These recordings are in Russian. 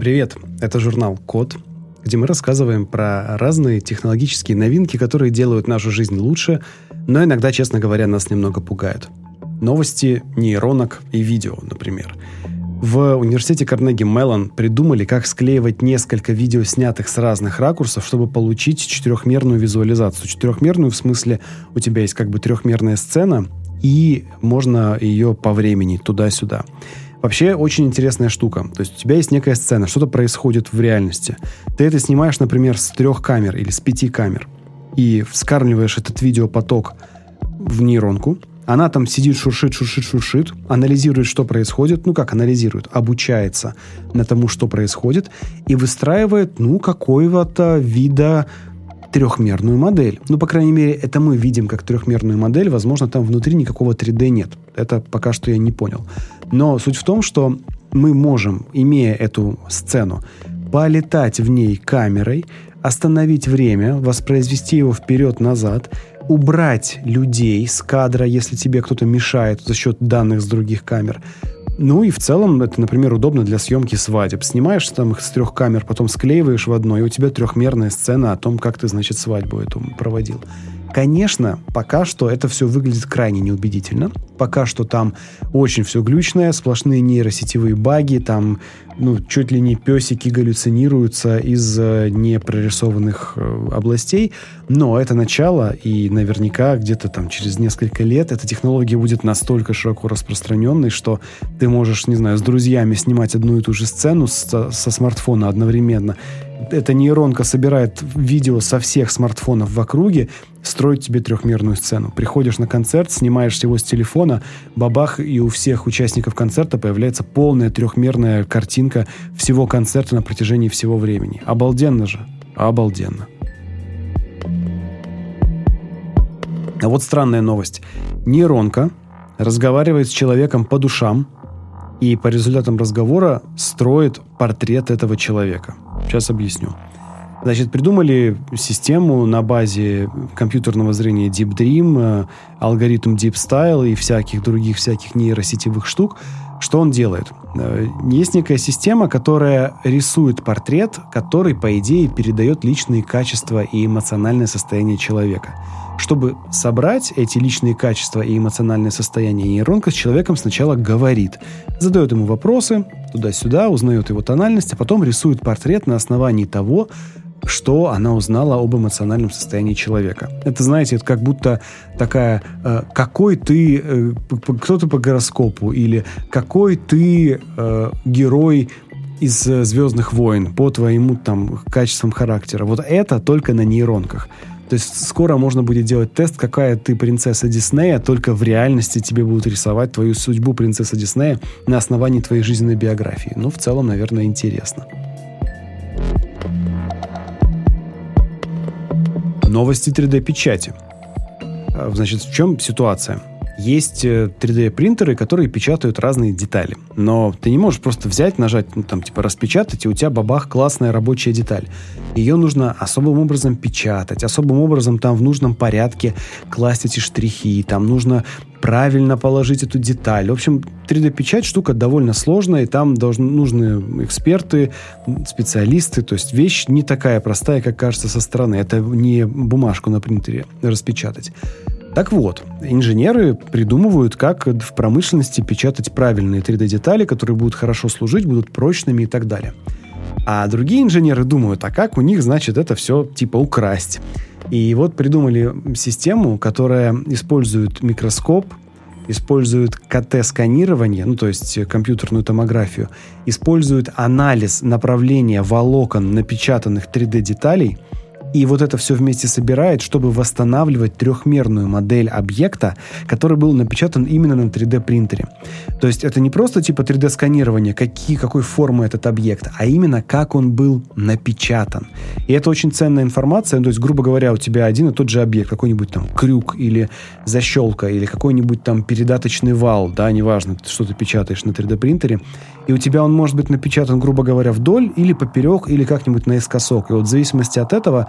Привет, это журнал «Код», где мы рассказываем про разные технологические новинки, которые делают нашу жизнь лучше, но иногда, честно говоря, нас немного пугают. Новости нейронок и видео, например. В университете Карнеги Меллон придумали, как склеивать несколько видео, снятых с разных ракурсов, чтобы получить четырехмерную визуализацию. Четырехмерную в смысле у тебя есть как бы трехмерная сцена, и можно ее по времени туда-сюда. Вообще очень интересная штука. То есть у тебя есть некая сцена, что-то происходит в реальности. Ты это снимаешь, например, с трех камер или с пяти камер и вскармливаешь этот видеопоток в нейронку. Она там сидит, шуршит, шуршит, шуршит, анализирует, что происходит. Ну, как анализирует? Обучается на тому, что происходит, и выстраивает, ну, какого-то вида трехмерную модель. Ну, по крайней мере, это мы видим как трехмерную модель. Возможно, там внутри никакого 3D нет. Это пока что я не понял. Но суть в том, что мы можем, имея эту сцену, полетать в ней камерой, остановить время, воспроизвести его вперед-назад, убрать людей с кадра, если тебе кто-то мешает за счет данных с других камер, ну и в целом это, например, удобно для съемки свадеб. Снимаешь там их с трех камер, потом склеиваешь в одно, и у тебя трехмерная сцена о том, как ты, значит, свадьбу эту проводил. Конечно, пока что это все выглядит крайне неубедительно. Пока что там очень все глючное, сплошные нейросетевые баги, там ну, чуть ли не песики галлюцинируются из э, непрорисованных э, областей. Но это начало, и наверняка где-то там через несколько лет эта технология будет настолько широко распространенной, что ты можешь, не знаю, с друзьями снимать одну и ту же сцену со, со смартфона одновременно эта нейронка собирает видео со всех смартфонов в округе, строит тебе трехмерную сцену. Приходишь на концерт, снимаешь его с телефона, бабах, и у всех участников концерта появляется полная трехмерная картинка всего концерта на протяжении всего времени. Обалденно же. Обалденно. А вот странная новость. Нейронка разговаривает с человеком по душам и по результатам разговора строит портрет этого человека – Сейчас объясню. Значит, придумали систему на базе компьютерного зрения Deep Dream, э, алгоритм Deep Style и всяких других всяких нейросетевых штук. Что он делает? Э, есть некая система, которая рисует портрет, который, по идее, передает личные качества и эмоциональное состояние человека. Чтобы собрать эти личные качества и эмоциональное состояние, нейронка с человеком сначала говорит, задает ему вопросы, туда-сюда, узнает его тональность, а потом рисует портрет на основании того, что она узнала об эмоциональном состоянии человека. Это, знаете, это как будто такая, э, какой ты, э, кто ты по гороскопу, или какой ты э, герой из э, «Звездных войн» по твоему там качествам характера. Вот это только на нейронках. То есть скоро можно будет делать тест, какая ты принцесса Диснея, только в реальности тебе будут рисовать твою судьбу принцессы Диснея на основании твоей жизненной биографии. Ну, в целом, наверное, интересно. Новости 3D-печати. А, значит, в чем ситуация? Есть 3D-принтеры, э, которые печатают разные детали. Но ты не можешь просто взять, нажать, ну, там, типа, распечатать, и у тебя бабах классная рабочая деталь. Ее нужно особым образом печатать, особым образом там в нужном порядке класть эти штрихи, там нужно правильно положить эту деталь. В общем, 3D-печать штука довольно сложная, и там должны, нужны эксперты, специалисты. То есть вещь не такая простая, как кажется со стороны. Это не бумажку на принтере распечатать. Так вот, инженеры придумывают, как в промышленности печатать правильные 3D-детали, которые будут хорошо служить, будут прочными и так далее. А другие инженеры думают, а как у них, значит, это все типа украсть. И вот придумали систему, которая использует микроскоп, использует КТ-сканирование, ну то есть компьютерную томографию, использует анализ направления волокон напечатанных 3D-деталей – и вот это все вместе собирает, чтобы восстанавливать трехмерную модель объекта, который был напечатан именно на 3D принтере. То есть это не просто типа 3D сканирование, какие, какой формы этот объект, а именно как он был напечатан. И это очень ценная информация. То есть, грубо говоря, у тебя один и тот же объект, какой-нибудь там крюк или защелка, или какой-нибудь там передаточный вал, да, неважно, что ты печатаешь на 3D принтере, и у тебя он может быть напечатан, грубо говоря, вдоль или поперек, или как-нибудь наискосок. И вот в зависимости от этого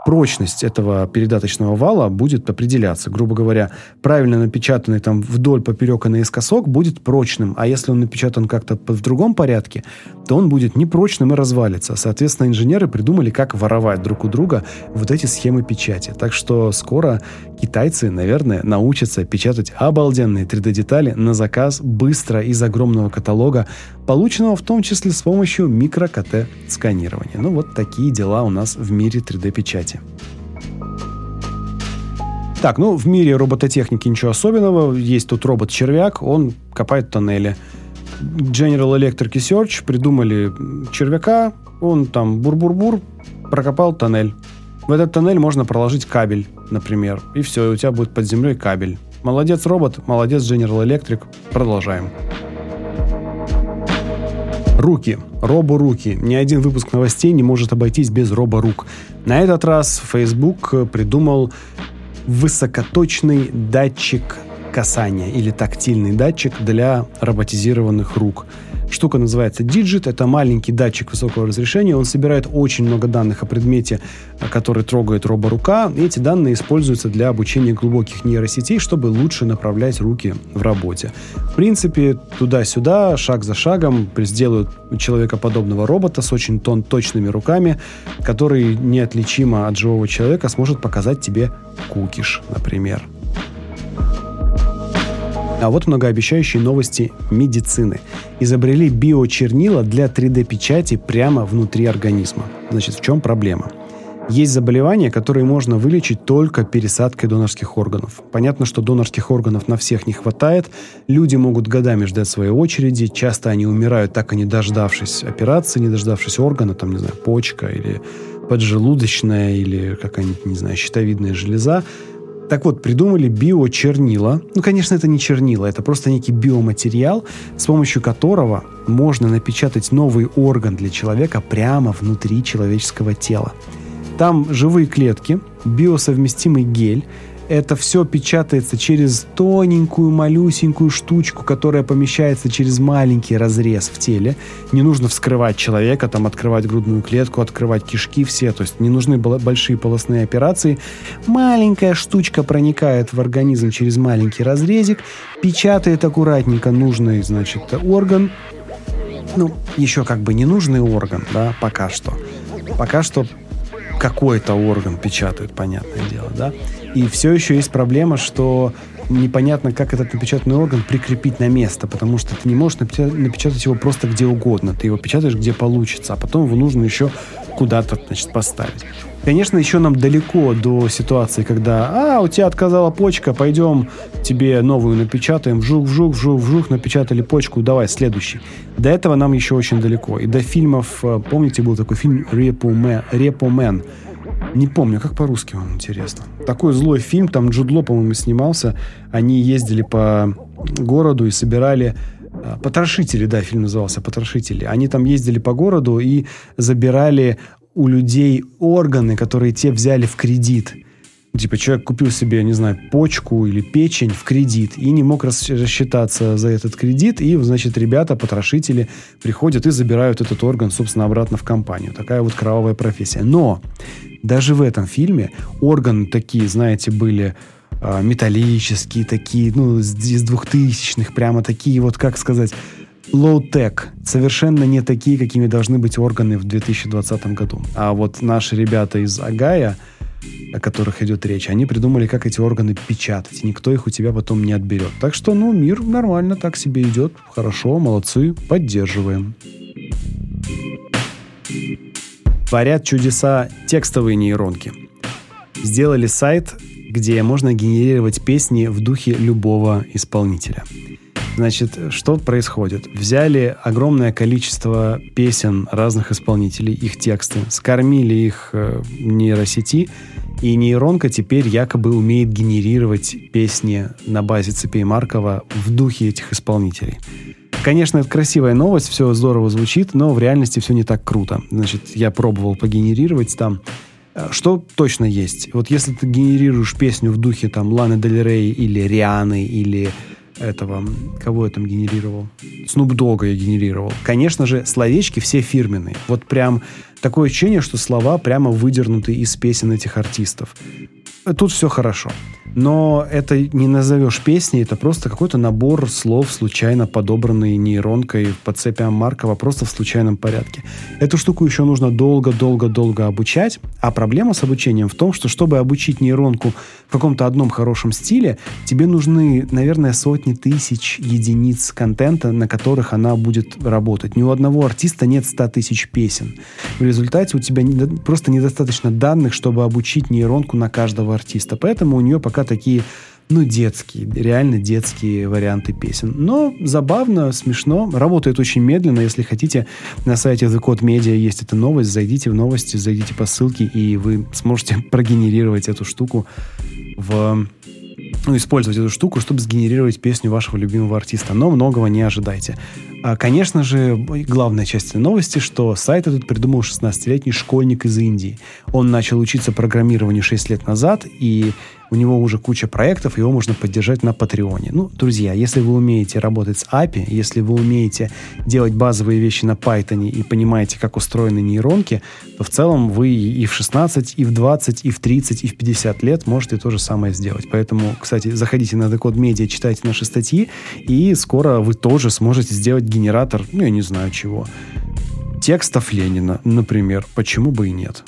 прочность этого передаточного вала будет определяться. Грубо говоря, правильно напечатанный там вдоль, поперек и наискосок будет прочным, а если он напечатан как-то в другом порядке, то он будет непрочным и развалится. Соответственно, инженеры придумали, как воровать друг у друга вот эти схемы печати. Так что скоро китайцы, наверное, научатся печатать обалденные 3D-детали на заказ быстро из огромного каталога, полученного в том числе с помощью микро-КТ-сканирования. Ну вот такие дела у нас в мире 3D-печати. Так, ну в мире робототехники ничего особенного. Есть тут робот-червяк, он копает тоннели. General Electric Research придумали червяка, он там бур-бур-бур, прокопал тоннель. В этот тоннель можно проложить кабель, например, и все, у тебя будет под землей кабель. Молодец робот, молодец General Electric. Продолжаем. Руки. Робо-руки. Ни один выпуск новостей не может обойтись без робо-рук. На этот раз Facebook придумал высокоточный датчик касания или тактильный датчик для роботизированных рук. Штука называется Digit. Это маленький датчик высокого разрешения. Он собирает очень много данных о предмете, который трогает роборука. И эти данные используются для обучения глубоких нейросетей, чтобы лучше направлять руки в работе. В принципе, туда-сюда, шаг за шагом сделают человекоподобного робота с очень тон точными руками, который неотличимо от живого человека сможет показать тебе кукиш, например. А вот многообещающие новости медицины. Изобрели биочернила для 3D-печати прямо внутри организма. Значит, в чем проблема? Есть заболевания, которые можно вылечить только пересадкой донорских органов. Понятно, что донорских органов на всех не хватает. Люди могут годами ждать своей очереди. Часто они умирают, так и не дождавшись операции, не дождавшись органа, там, не знаю, почка или поджелудочная или какая-нибудь, не знаю, щитовидная железа. Так вот, придумали биочернила. Ну, конечно, это не чернила, это просто некий биоматериал, с помощью которого можно напечатать новый орган для человека прямо внутри человеческого тела. Там живые клетки, биосовместимый гель, это все печатается через тоненькую, малюсенькую штучку, которая помещается через маленький разрез в теле. Не нужно вскрывать человека, там открывать грудную клетку, открывать кишки все. То есть не нужны большие полостные операции. Маленькая штучка проникает в организм через маленький разрезик, печатает аккуратненько нужный, значит, орган. Ну, еще как бы не нужный орган, да, пока что. Пока что какой-то орган печатают, понятное дело, да. И все еще есть проблема, что непонятно, как этот напечатанный орган прикрепить на место, потому что ты не можешь напечатать его просто где угодно. Ты его печатаешь, где получится, а потом его нужно еще куда-то, значит, поставить. Конечно, еще нам далеко до ситуации, когда, а, у тебя отказала почка, пойдем тебе новую напечатаем, вжух, вжух, вжух, вжух, напечатали почку, давай, следующий. До этого нам еще очень далеко. И до фильмов, э, помните, был такой фильм «Репо Мэн», не помню, как по-русски он, интересно. Такой злой фильм, там Джудло, по-моему, снимался. Они ездили по городу и собирали а, Потрошители, да, фильм назывался «Потрошители». Они там ездили по городу и забирали у людей органы, которые те взяли в кредит. Типа человек купил себе, не знаю, почку или печень в кредит и не мог рассчитаться за этот кредит. И, значит, ребята, потрошители, приходят и забирают этот орган, собственно, обратно в компанию. Такая вот кровавая профессия. Но даже в этом фильме органы такие, знаете, были э, металлические, такие, ну, из двухтысячных, прямо такие вот, как сказать, low-tech, совершенно не такие, какими должны быть органы в 2020 году. А вот наши ребята из Агая, о которых идет речь, они придумали, как эти органы печатать. Никто их у тебя потом не отберет. Так что, ну, мир нормально так себе идет. Хорошо, молодцы, поддерживаем. Творят чудеса текстовые нейронки. Сделали сайт, где можно генерировать песни в духе любого исполнителя. Значит, что происходит? Взяли огромное количество песен разных исполнителей, их тексты, скормили их э, нейросети, и нейронка теперь якобы умеет генерировать песни на базе цепей Маркова в духе этих исполнителей. Конечно, это красивая новость, все здорово звучит, но в реальности все не так круто. Значит, я пробовал погенерировать там. Э, что точно есть? Вот если ты генерируешь песню в духе там Ланы Дель Рей или Рианы или этого, кого я там генерировал? Снуп Дога я генерировал. Конечно же, словечки все фирменные. Вот прям такое ощущение, что слова прямо выдернуты из песен этих артистов. Тут все хорошо но это не назовешь песней, это просто какой-то набор слов, случайно подобранный нейронкой по цепи Маркова, просто в случайном порядке. Эту штуку еще нужно долго-долго-долго обучать, а проблема с обучением в том, что чтобы обучить нейронку в каком-то одном хорошем стиле, тебе нужны, наверное, сотни тысяч единиц контента, на которых она будет работать. Ни у одного артиста нет 100 тысяч песен. В результате у тебя просто недостаточно данных, чтобы обучить нейронку на каждого артиста. Поэтому у нее пока пока такие ну, детские, реально детские варианты песен. Но забавно, смешно, работает очень медленно. Если хотите, на сайте The Code Media есть эта новость. Зайдите в новости, зайдите по ссылке, и вы сможете прогенерировать эту штуку в ну, использовать эту штуку, чтобы сгенерировать песню вашего любимого артиста. Но многого не ожидайте. А, конечно же, главная часть новости, что сайт этот придумал 16-летний школьник из Индии. Он начал учиться программированию 6 лет назад, и у него уже куча проектов, его можно поддержать на Патреоне. Ну, друзья, если вы умеете работать с API, если вы умеете делать базовые вещи на Python и понимаете, как устроены нейронки, то в целом вы и в 16, и в 20, и в 30, и в 50 лет можете то же самое сделать. Поэтому, кстати, заходите на Decode Media, читайте наши статьи, и скоро вы тоже сможете сделать генератор, ну, я не знаю чего, текстов Ленина, например. Почему бы и нет?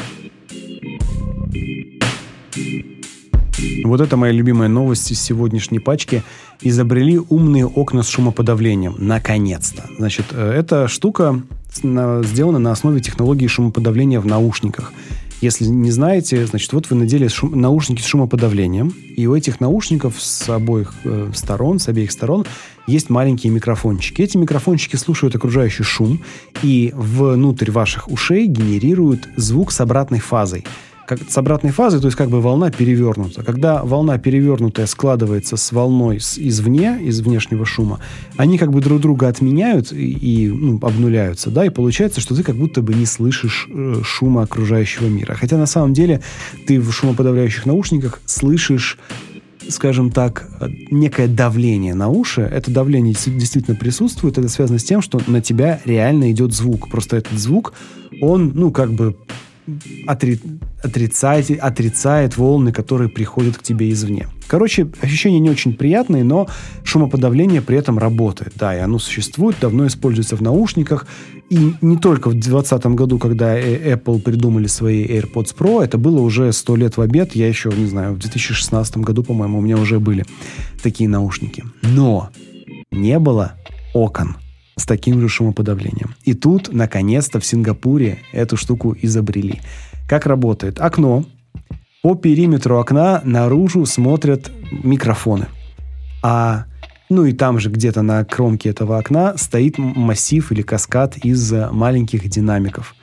Вот это моя любимая новость из сегодняшней пачки. Изобрели умные окна с шумоподавлением. Наконец-то. Значит, э, эта штука сделана на основе технологии шумоподавления в наушниках. Если не знаете, значит, вот вы надели шум, наушники с шумоподавлением, и у этих наушников с обоих э, сторон, с обеих сторон, есть маленькие микрофончики. Эти микрофончики слушают окружающий шум, и внутрь ваших ушей генерируют звук с обратной фазой как, с обратной фазой, то есть как бы волна перевернута. Когда волна перевернутая складывается с волной с, извне, из внешнего шума, они как бы друг друга отменяют и, и ну, обнуляются, да, и получается, что ты как будто бы не слышишь э, шума окружающего мира. Хотя на самом деле ты в шумоподавляющих наушниках слышишь скажем так, некое давление на уши. Это давление действительно присутствует. Это связано с тем, что на тебя реально идет звук. Просто этот звук, он, ну, как бы отри... отрицает, отрицает волны, которые приходят к тебе извне. Короче, ощущения не очень приятные, но шумоподавление при этом работает. Да, и оно существует, давно используется в наушниках. И не только в 2020 году, когда э, Apple придумали свои AirPods Pro, это было уже сто лет в обед. Я еще, не знаю, в 2016 году, по-моему, у меня уже были такие наушники. Но не было окон с таким же шумоподавлением. И тут, наконец-то, в Сингапуре эту штуку изобрели. Как работает? Окно. По периметру окна наружу смотрят микрофоны. А ну и там же где-то на кромке этого окна стоит массив или каскад из маленьких динамиков.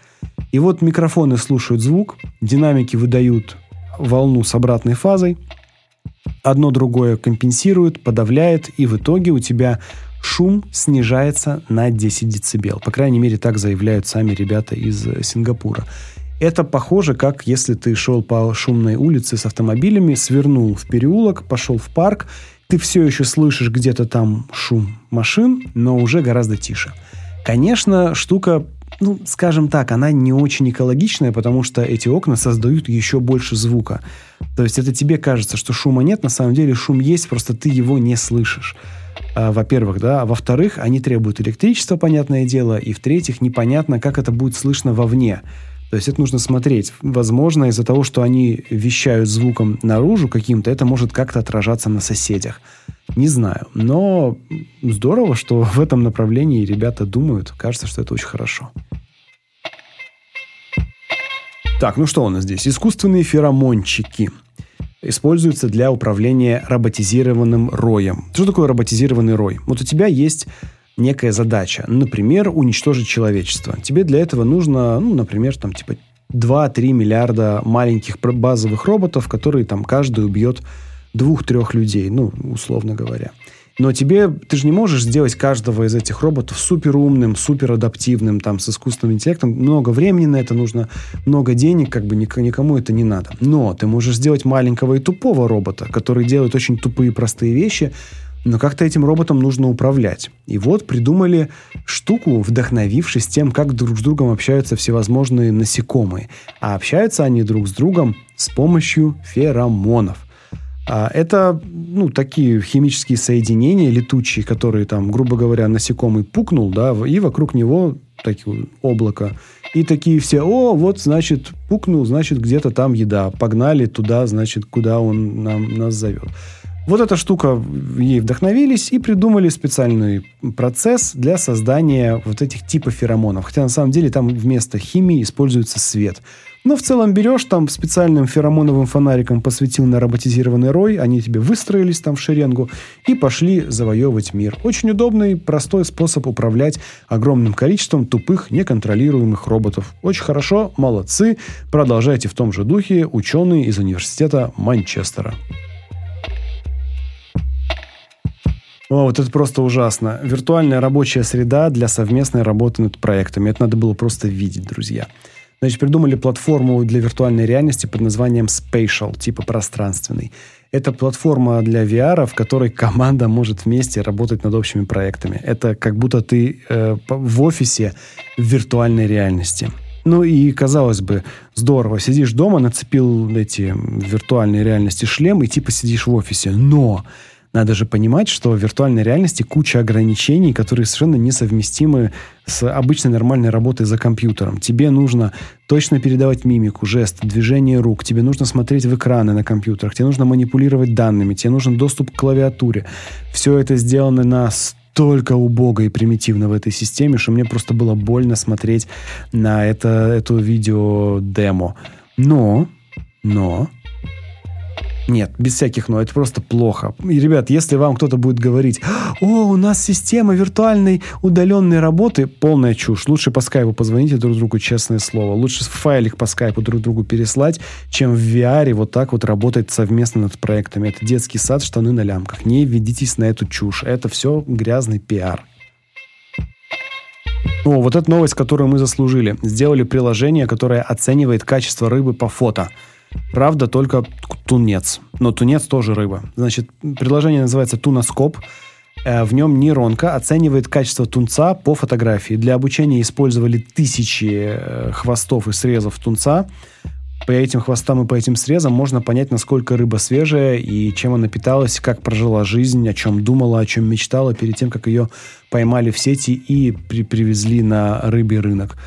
И вот микрофоны слушают звук, динамики выдают волну с обратной фазой, одно другое компенсирует, подавляет, и в итоге у тебя шум снижается на 10 дБ. По крайней мере, так заявляют сами ребята из Сингапура. Это похоже, как если ты шел по шумной улице с автомобилями, свернул в переулок, пошел в парк, ты все еще слышишь где-то там шум машин, но уже гораздо тише. Конечно, штука, ну, скажем так, она не очень экологичная, потому что эти окна создают еще больше звука. То есть это тебе кажется, что шума нет, на самом деле шум есть, просто ты его не слышишь. А, во-первых, да, а во-вторых, они требуют электричества, понятное дело, и в-третьих, непонятно, как это будет слышно вовне. То есть это нужно смотреть. Возможно, из-за того, что они вещают звуком наружу каким-то, это может как-то отражаться на соседях. Не знаю. Но здорово, что в этом направлении ребята думают. Кажется, что это очень хорошо. Так, ну что у нас здесь? Искусственные феромончики – используется для управления роботизированным роем. Что такое роботизированный рой? Вот у тебя есть некая задача, например, уничтожить человечество. Тебе для этого нужно, ну, например, там типа 2-3 миллиарда маленьких базовых роботов, которые там каждый убьет двух-трех людей, ну, условно говоря. Но тебе, ты же не можешь сделать каждого из этих роботов супер умным, супер адаптивным, там, с искусственным интеллектом. Много времени на это нужно, много денег, как бы никому это не надо. Но ты можешь сделать маленького и тупого робота, который делает очень тупые простые вещи, но как-то этим роботом нужно управлять. И вот придумали штуку, вдохновившись тем, как друг с другом общаются всевозможные насекомые. А общаются они друг с другом с помощью феромонов. А это, ну, такие химические соединения летучие, которые там, грубо говоря, насекомый пукнул, да, и вокруг него такие облако. И такие все, о, вот, значит, пукнул, значит, где-то там еда. Погнали туда, значит, куда он нам, нас зовет. Вот эта штука, ей вдохновились и придумали специальный процесс для создания вот этих типов феромонов. Хотя на самом деле там вместо химии используется свет. Но в целом берешь там специальным феромоновым фонариком посветил на роботизированный рой, они тебе выстроились там в шеренгу и пошли завоевывать мир. Очень удобный, простой способ управлять огромным количеством тупых, неконтролируемых роботов. Очень хорошо, молодцы, продолжайте в том же духе, ученые из университета Манчестера. О, вот это просто ужасно. Виртуальная рабочая среда для совместной работы над проектами. Это надо было просто видеть, друзья. Значит, придумали платформу для виртуальной реальности под названием Spatial, типа пространственный. Это платформа для VR, в которой команда может вместе работать над общими проектами. Это как будто ты э, в офисе в виртуальной реальности. Ну и, казалось бы, здорово. Сидишь дома, нацепил эти виртуальные реальности шлем и типа сидишь в офисе. Но надо же понимать, что в виртуальной реальности куча ограничений, которые совершенно несовместимы с обычной нормальной работой за компьютером. Тебе нужно точно передавать мимику, жесты, движение рук, тебе нужно смотреть в экраны на компьютерах, тебе нужно манипулировать данными, тебе нужен доступ к клавиатуре. Все это сделано на столько убого и примитивно в этой системе, что мне просто было больно смотреть на это, эту видео-демо. Но, но, нет, без всяких «но». Это просто плохо. И, ребят, если вам кто-то будет говорить, о, у нас система виртуальной удаленной работы, полная чушь. Лучше по скайпу позвоните друг другу, честное слово. Лучше файлик по скайпу друг другу переслать, чем в VR вот так вот работать совместно над проектами. Это детский сад, штаны на лямках. Не ведитесь на эту чушь. Это все грязный пиар. О, вот эта новость, которую мы заслужили. Сделали приложение, которое оценивает качество рыбы по фото – Правда, только тунец. Но тунец тоже рыба. Значит, приложение называется Туноскоп. Э, в нем нейронка оценивает качество тунца по фотографии. Для обучения использовали тысячи э, хвостов и срезов тунца. По этим хвостам и по этим срезам можно понять, насколько рыба свежая и чем она питалась, как прожила жизнь, о чем думала, о чем мечтала перед тем, как ее поймали в сети и при привезли на рыбий рынок.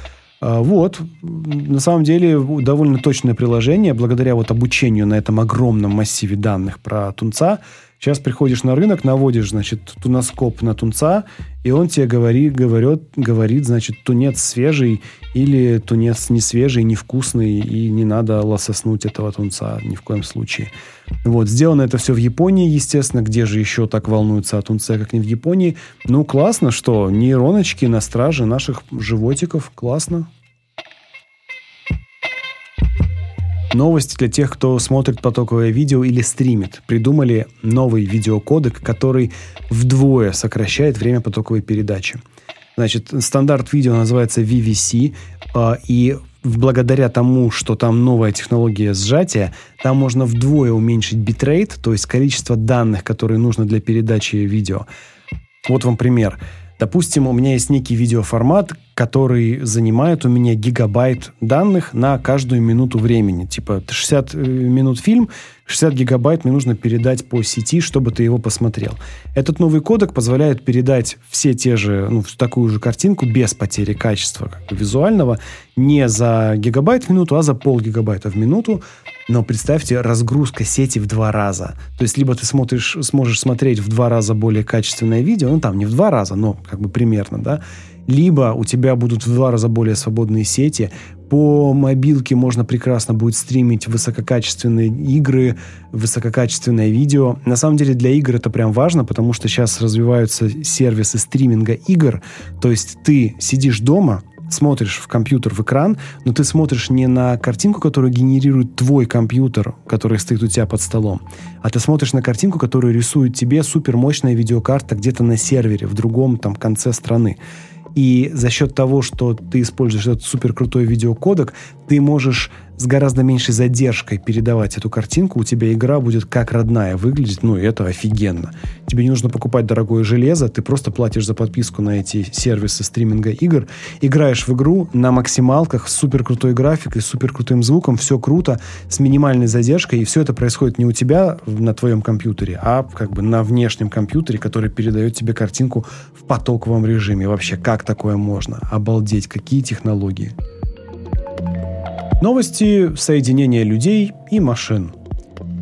А, вот, на самом деле довольно точное приложение, благодаря вот обучению на этом огромном массиве данных про тунца. Сейчас приходишь на рынок, наводишь, значит, туноскоп на тунца, и он тебе говорит, говорит, говорит, значит, тунец свежий или тунец не свежий, невкусный, и не надо лососнуть этого тунца ни в коем случае. Вот, сделано это все в Японии, естественно, где же еще так волнуются о тунце, как не в Японии. Ну, классно, что нейроночки на страже наших животиков, классно. Новости для тех, кто смотрит потоковое видео или стримит. Придумали новый видеокодек, который вдвое сокращает время потоковой передачи. Значит, стандарт видео называется VVC, а, и благодаря тому, что там новая технология сжатия, там можно вдвое уменьшить битрейт, то есть количество данных, которые нужно для передачи видео. Вот вам пример. Допустим, у меня есть некий видеоформат, который занимает у меня гигабайт данных на каждую минуту времени. Типа 60 э, минут фильм, 60 гигабайт мне нужно передать по сети, чтобы ты его посмотрел. Этот новый кодек позволяет передать все те же, ну, такую же картинку без потери качества как визуального не за гигабайт в минуту, а за пол гигабайта в минуту. Но представьте, разгрузка сети в два раза. То есть, либо ты смотришь, сможешь смотреть в два раза более качественное видео, ну, там не в два раза, но как бы примерно, да, либо у тебя будут в два раза более свободные сети. По мобилке можно прекрасно будет стримить высококачественные игры, высококачественное видео. На самом деле для игр это прям важно, потому что сейчас развиваются сервисы стриминга игр. То есть ты сидишь дома, смотришь в компьютер, в экран, но ты смотришь не на картинку, которую генерирует твой компьютер, который стоит у тебя под столом, а ты смотришь на картинку, которую рисует тебе супермощная видеокарта где-то на сервере в другом там конце страны. И за счет того, что ты используешь этот супер крутой видеокодек, ты можешь с гораздо меньшей задержкой передавать эту картинку, у тебя игра будет как родная выглядеть, ну, и это офигенно. Тебе не нужно покупать дорогое железо, ты просто платишь за подписку на эти сервисы стриминга игр, играешь в игру на максималках с супер крутой графикой, с супер крутым звуком, все круто, с минимальной задержкой, и все это происходит не у тебя на твоем компьютере, а как бы на внешнем компьютере, который передает тебе картинку в потоковом режиме. Вообще, как такое можно? Обалдеть, какие технологии. Новости соединения людей и машин.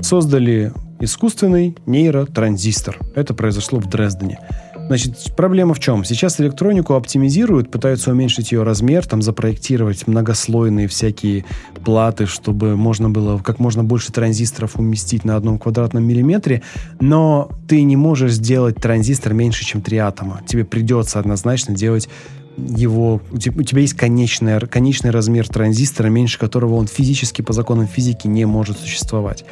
Создали искусственный нейротранзистор. Это произошло в Дрездене. Значит, проблема в чем? Сейчас электронику оптимизируют, пытаются уменьшить ее размер, там запроектировать многослойные всякие платы, чтобы можно было как можно больше транзисторов уместить на одном квадратном миллиметре, но ты не можешь сделать транзистор меньше, чем три атома. Тебе придется однозначно делать его, у тебя есть конечный, конечный размер транзистора, меньше которого он физически по законам физики не может существовать.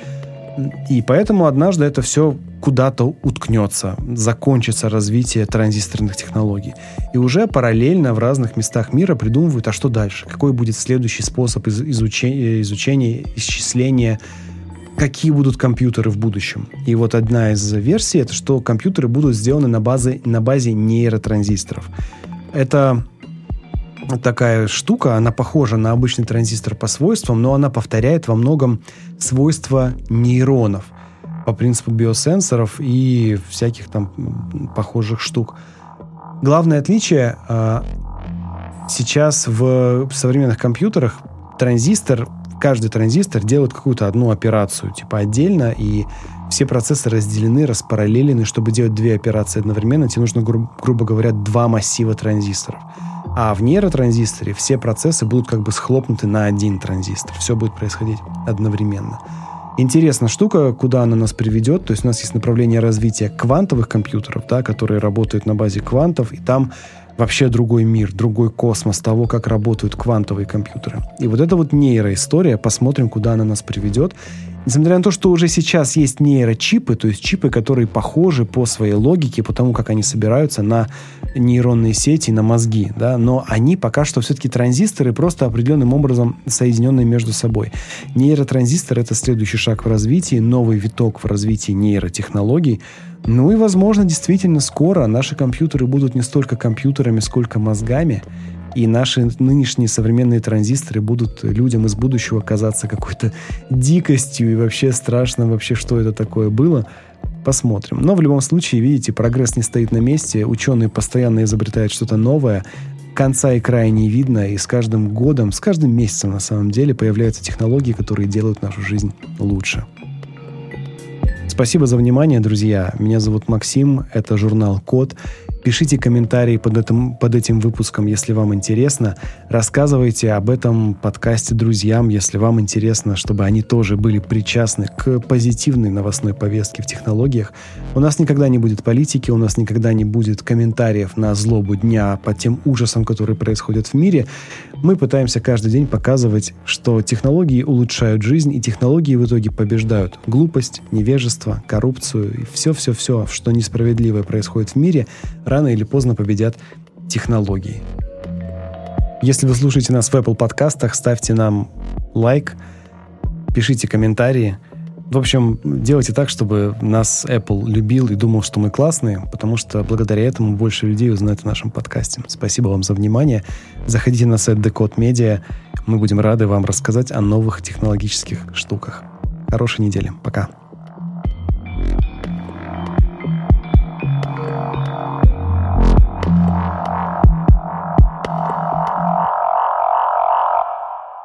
И поэтому однажды это все куда-то уткнется, закончится развитие транзисторных технологий. И уже параллельно в разных местах мира придумывают, а что дальше? Какой будет следующий способ изучения, изучения исчисления какие будут компьютеры в будущем. И вот одна из версий это, что компьютеры будут сделаны на базе, на базе нейротранзисторов. Это такая штука, она похожа на обычный транзистор по свойствам, но она повторяет во многом свойства нейронов по принципу биосенсоров и всяких там похожих штук. Главное отличие а, сейчас в современных компьютерах транзистор, каждый транзистор делает какую-то одну операцию, типа отдельно, и все процессы разделены, распараллелены. Чтобы делать две операции одновременно, тебе нужно, гру- грубо говоря, два массива транзисторов. А в нейротранзисторе все процессы будут как бы схлопнуты на один транзистор. Все будет происходить одновременно. Интересная штука, куда она нас приведет. То есть у нас есть направление развития квантовых компьютеров, да, которые работают на базе квантов, и там вообще другой мир, другой космос того, как работают квантовые компьютеры. И вот эта вот нейроистория, посмотрим, куда она нас приведет. Несмотря на то, что уже сейчас есть нейрочипы, то есть чипы, которые похожи по своей логике, по тому, как они собираются на нейронные сети, на мозги, да, но они пока что все-таки транзисторы, просто определенным образом соединенные между собой. Нейротранзистор — это следующий шаг в развитии, новый виток в развитии нейротехнологий, ну и, возможно, действительно скоро наши компьютеры будут не столько компьютерами, сколько мозгами, и наши нынешние современные транзисторы будут людям из будущего казаться какой-то дикостью и вообще страшно вообще, что это такое было. Посмотрим. Но в любом случае, видите, прогресс не стоит на месте, ученые постоянно изобретают что-то новое, конца и края не видно, и с каждым годом, с каждым месяцем на самом деле появляются технологии, которые делают нашу жизнь лучше. Спасибо за внимание, друзья. Меня зовут Максим, это журнал Код. Пишите комментарии под этим, под этим выпуском, если вам интересно. Рассказывайте об этом подкасте друзьям, если вам интересно, чтобы они тоже были причастны к позитивной новостной повестке в технологиях. У нас никогда не будет политики, у нас никогда не будет комментариев на злобу дня по тем ужасам, которые происходят в мире. Мы пытаемся каждый день показывать, что технологии улучшают жизнь, и технологии в итоге побеждают глупость, невежество, коррупцию и все-все-все, что несправедливое происходит в мире, рано или поздно победят технологии. Если вы слушаете нас в Apple подкастах, ставьте нам лайк, пишите комментарии. В общем, делайте так, чтобы нас Apple любил и думал, что мы классные, потому что благодаря этому больше людей узнают о нашем подкасте. Спасибо вам за внимание. Заходите на сайт Decode Media. Мы будем рады вам рассказать о новых технологических штуках. Хорошей недели. Пока.